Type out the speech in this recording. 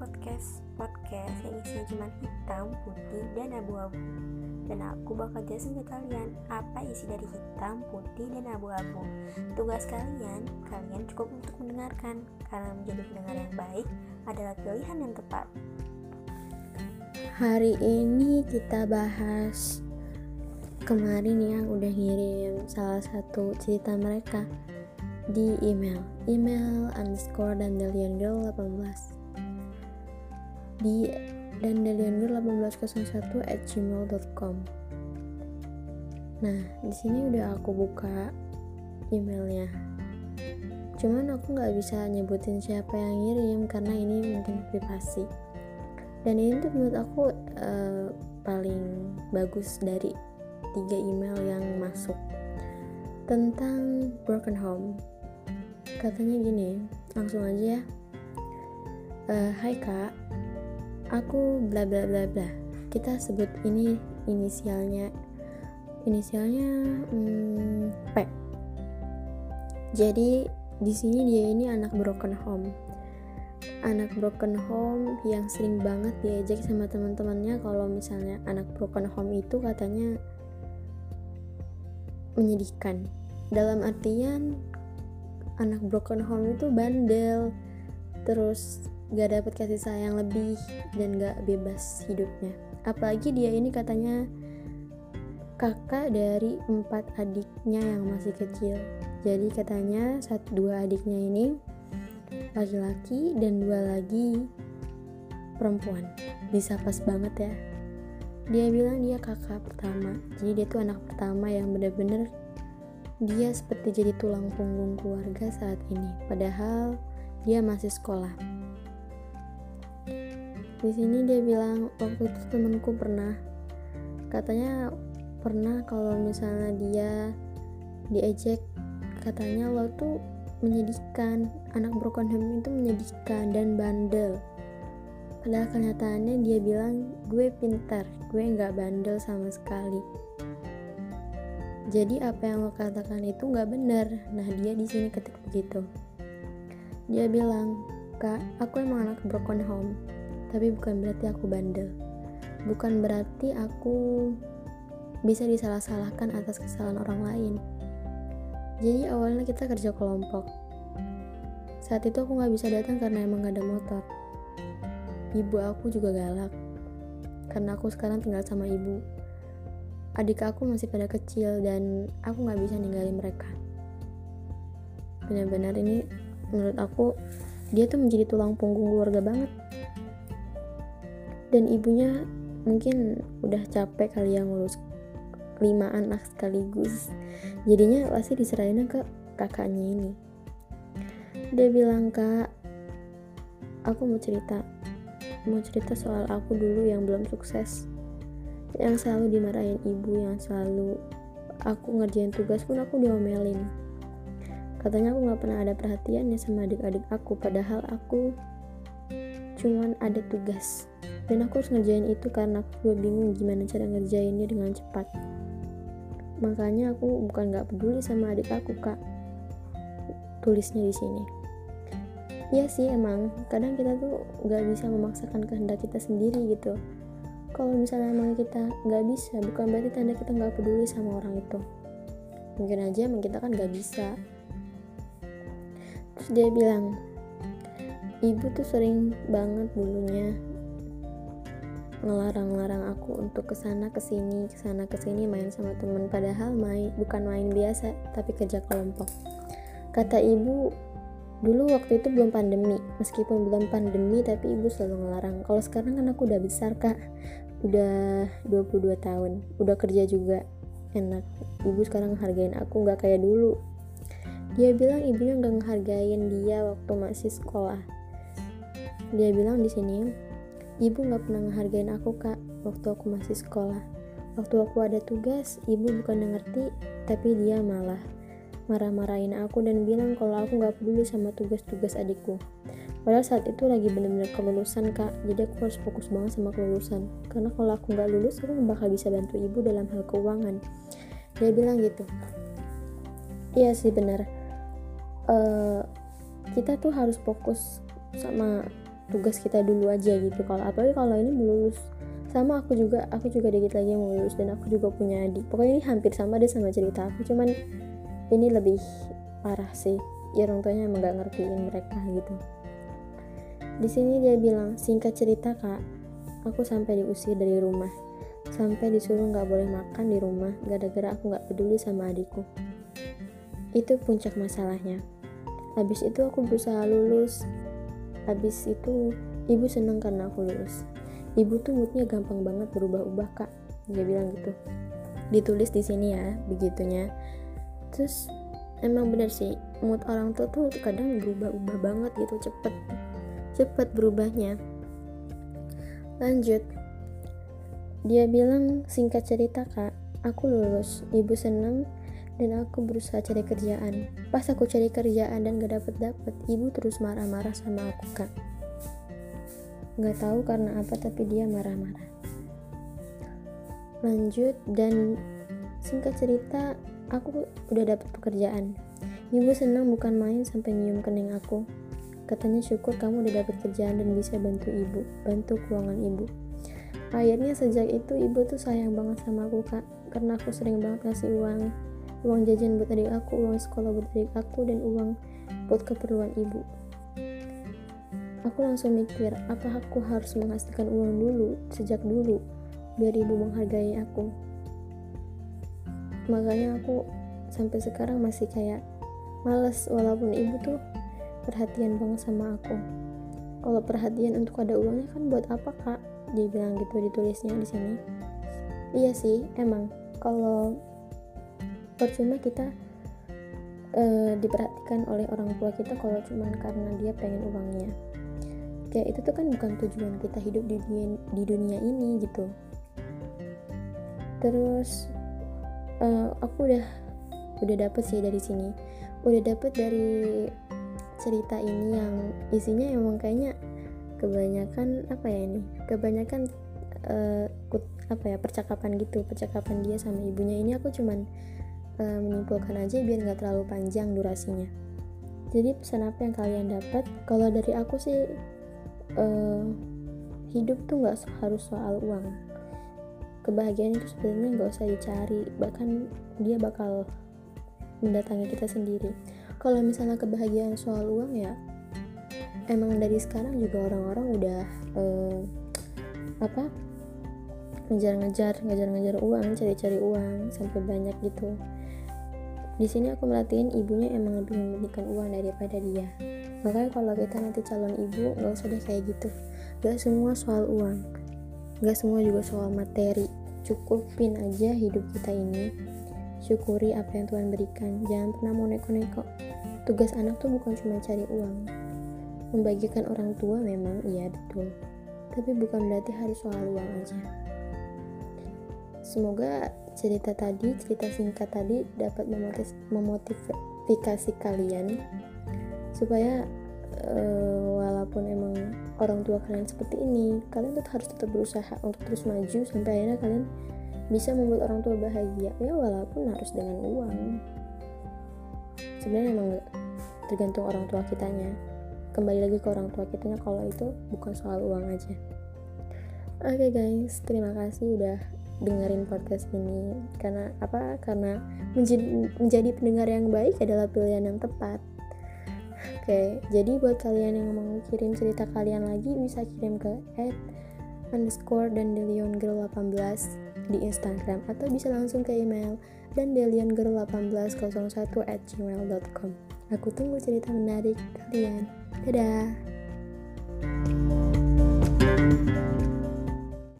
podcast podcast yang isinya cuma hitam, putih, dan abu-abu. Dan aku bakal jelasin ke kalian apa isi dari hitam, putih, dan abu-abu. Tugas kalian, kalian cukup untuk mendengarkan karena menjadi pendengar yang baik adalah pilihan yang tepat. Hari ini kita bahas kemarin yang udah ngirim salah satu cerita mereka di email email underscore dandelion girl 18 di dandelion girl 1801 at gmail.com nah di sini udah aku buka emailnya. Cuman aku nggak bisa nyebutin siapa yang ngirim karena ini mungkin privasi. Dan ini tuh menurut aku uh, paling bagus dari tiga email yang masuk. Tentang broken home. Katanya gini langsung aja ya. Uh, Hai kak aku bla bla bla bla. Kita sebut ini inisialnya inisialnya hmm, P. Jadi di sini dia ini anak broken home. Anak broken home yang sering banget diajak sama teman-temannya kalau misalnya anak broken home itu katanya menyedihkan. Dalam artian anak broken home itu bandel terus gak dapet kasih sayang lebih dan gak bebas hidupnya. Apalagi dia ini katanya kakak dari empat adiknya yang masih kecil. Jadi katanya satu dua adiknya ini laki-laki dan dua lagi perempuan. Bisa pas banget ya. Dia bilang dia kakak pertama. Jadi dia tuh anak pertama yang bener-bener dia seperti jadi tulang punggung keluarga saat ini, padahal dia masih sekolah. Di sini dia bilang waktu itu temanku pernah, katanya pernah kalau misalnya dia diejek, katanya lo tuh menyedihkan, anak broken home itu menyedihkan dan bandel. Padahal kenyataannya dia bilang gue pintar, gue nggak bandel sama sekali. Jadi apa yang lo katakan itu nggak benar. Nah dia di sini ketik begitu. Dia bilang kak aku emang anak broken home tapi bukan berarti aku bandel. Bukan berarti aku bisa disalah-salahkan atas kesalahan orang lain. Jadi awalnya kita kerja kelompok. Saat itu aku nggak bisa datang karena emang gak ada motor. Ibu aku juga galak. Karena aku sekarang tinggal sama ibu. Adik aku masih pada kecil dan aku nggak bisa ninggalin mereka. Benar-benar ini menurut aku dia tuh menjadi tulang punggung keluarga banget dan ibunya mungkin udah capek kali ya ngurus lima anak sekaligus. Jadinya pasti diserahin ke kakaknya ini. Dia bilang kak aku mau cerita. Mau cerita soal aku dulu yang belum sukses. Yang selalu dimarahin ibu yang selalu aku ngerjain tugas pun aku diomelin. Katanya aku nggak pernah ada perhatiannya sama adik-adik aku padahal aku cuman ada tugas dan aku harus ngerjain itu karena aku bingung gimana cara ngerjainnya dengan cepat. Makanya aku bukan nggak peduli sama adik aku kak. Tulisnya di sini. Iya sih emang. Kadang kita tuh nggak bisa memaksakan kehendak kita sendiri gitu. Kalau misalnya emang kita nggak bisa bukan berarti tanda kita nggak peduli sama orang itu. Mungkin aja emang kita kan nggak bisa. Terus dia bilang ibu tuh sering banget dulunya ngelarang-larang aku untuk ke sana ke sini ke sana ke sini main sama temen. Padahal main bukan main biasa tapi kerja kelompok. Kata ibu dulu waktu itu belum pandemi. Meskipun belum pandemi tapi ibu selalu ngelarang. Kalau sekarang kan aku udah besar kak. Udah 22 tahun. Udah kerja juga. Enak. Ibu sekarang hargain aku nggak kayak dulu. Dia bilang ibunya nggak ngehargain dia waktu masih sekolah. Dia bilang di sini ibu nggak pernah ngehargain aku kak waktu aku masih sekolah. Waktu aku ada tugas ibu bukan ngerti tapi dia malah marah-marahin aku dan bilang kalau aku nggak peduli sama tugas-tugas adikku. Padahal saat itu lagi bener-bener kelulusan kak jadi aku harus fokus banget sama kelulusan. Karena kalau aku nggak lulus aku nggak bakal bisa bantu ibu dalam hal keuangan. Dia bilang gitu. Iya sih benar uh, kita tuh harus fokus sama tugas kita dulu aja gitu kalau apalagi kalau ini lulus sama aku juga aku juga dikit lagi mau lulus dan aku juga punya adik. Pokoknya ini hampir sama deh sama cerita aku cuman ini lebih parah sih. Ya orang tuanya emang gak ngertiin mereka gitu. Di sini dia bilang singkat cerita kak aku sampai diusir dari rumah. Sampai disuruh nggak boleh makan di rumah gara-gara aku nggak peduli sama adikku. Itu puncak masalahnya. Habis itu aku berusaha lulus habis itu ibu seneng karena aku lulus. Ibu tuh moodnya gampang banget berubah-ubah kak. Dia bilang gitu. Ditulis di sini ya begitunya. Terus emang bener sih mood orang tua tuh kadang berubah-ubah banget gitu cepet. Cepet berubahnya. Lanjut. Dia bilang singkat cerita kak. Aku lulus ibu seneng dan aku berusaha cari kerjaan. Pas aku cari kerjaan dan gak dapet dapet, ibu terus marah-marah sama aku kak. Gak tahu karena apa tapi dia marah-marah. Lanjut dan singkat cerita, aku udah dapet pekerjaan. Ibu senang bukan main sampai nyium kening aku. Katanya syukur kamu udah dapet kerjaan dan bisa bantu ibu, bantu keuangan ibu. Akhirnya sejak itu ibu tuh sayang banget sama aku kak, karena aku sering banget ngasih uang uang jajan buat adik aku, uang sekolah buat adik aku, dan uang buat keperluan ibu. Aku langsung mikir, apa aku harus menghasilkan uang dulu, sejak dulu, biar ibu menghargai aku. Makanya aku sampai sekarang masih kayak males, walaupun ibu tuh perhatian banget sama aku. Kalau perhatian untuk ada uangnya kan buat apa kak? Dia bilang gitu ditulisnya di sini. Iya sih, emang kalau percuma kita uh, diperhatikan oleh orang tua kita kalau cuma karena dia pengen uangnya. Kayak itu tuh kan bukan tujuan kita hidup di dunia, di dunia ini gitu. Terus uh, aku udah udah dapet sih dari sini. Udah dapet dari cerita ini yang isinya emang kayaknya kebanyakan apa ya ini kebanyakan uh, apa ya percakapan gitu percakapan dia sama ibunya. Ini aku cuman uh, menyimpulkan aja biar nggak terlalu panjang durasinya. Jadi pesan apa yang kalian dapat? Kalau dari aku sih uh, hidup tuh nggak harus soal uang. Kebahagiaan itu sebenarnya nggak usah dicari bahkan dia bakal mendatangi kita sendiri. Kalau misalnya kebahagiaan soal uang ya emang dari sekarang juga orang-orang udah uh, apa ngejar-ngejar ngejar-ngejar uang cari-cari uang sampai banyak gitu di sini aku merhatiin ibunya emang lebih mementingkan uang daripada dia. Makanya kalau kita nanti calon ibu, nggak usah deh kayak gitu. Gak semua soal uang, gak semua juga soal materi. Cukupin aja hidup kita ini. Syukuri apa yang Tuhan berikan. Jangan pernah mau neko-neko. Tugas anak tuh bukan cuma cari uang. Membagikan orang tua memang iya betul. Tapi bukan berarti harus soal uang aja. Semoga cerita tadi, cerita singkat tadi dapat memotiv memotivasi kalian supaya uh, walaupun emang orang tua kalian seperti ini, kalian tetap harus tetap berusaha untuk terus maju sampai akhirnya kalian bisa membuat orang tua bahagia ya walaupun harus dengan uang. Sebenarnya emang tergantung orang tua kitanya. Kembali lagi ke orang tua kitanya kalau itu bukan soal uang aja. Oke okay guys, terima kasih udah dengerin podcast ini. Karena apa? Karena menjadi menjadi pendengar yang baik adalah pilihan yang tepat. Oke jadi buat kalian yang mau kirim cerita kalian lagi bisa kirim ke at underscore dan delion girl 18 di Instagram atau bisa langsung ke email dan delion girl 1801 at gmail.com aku tunggu cerita menarik kalian. Dadah! thank you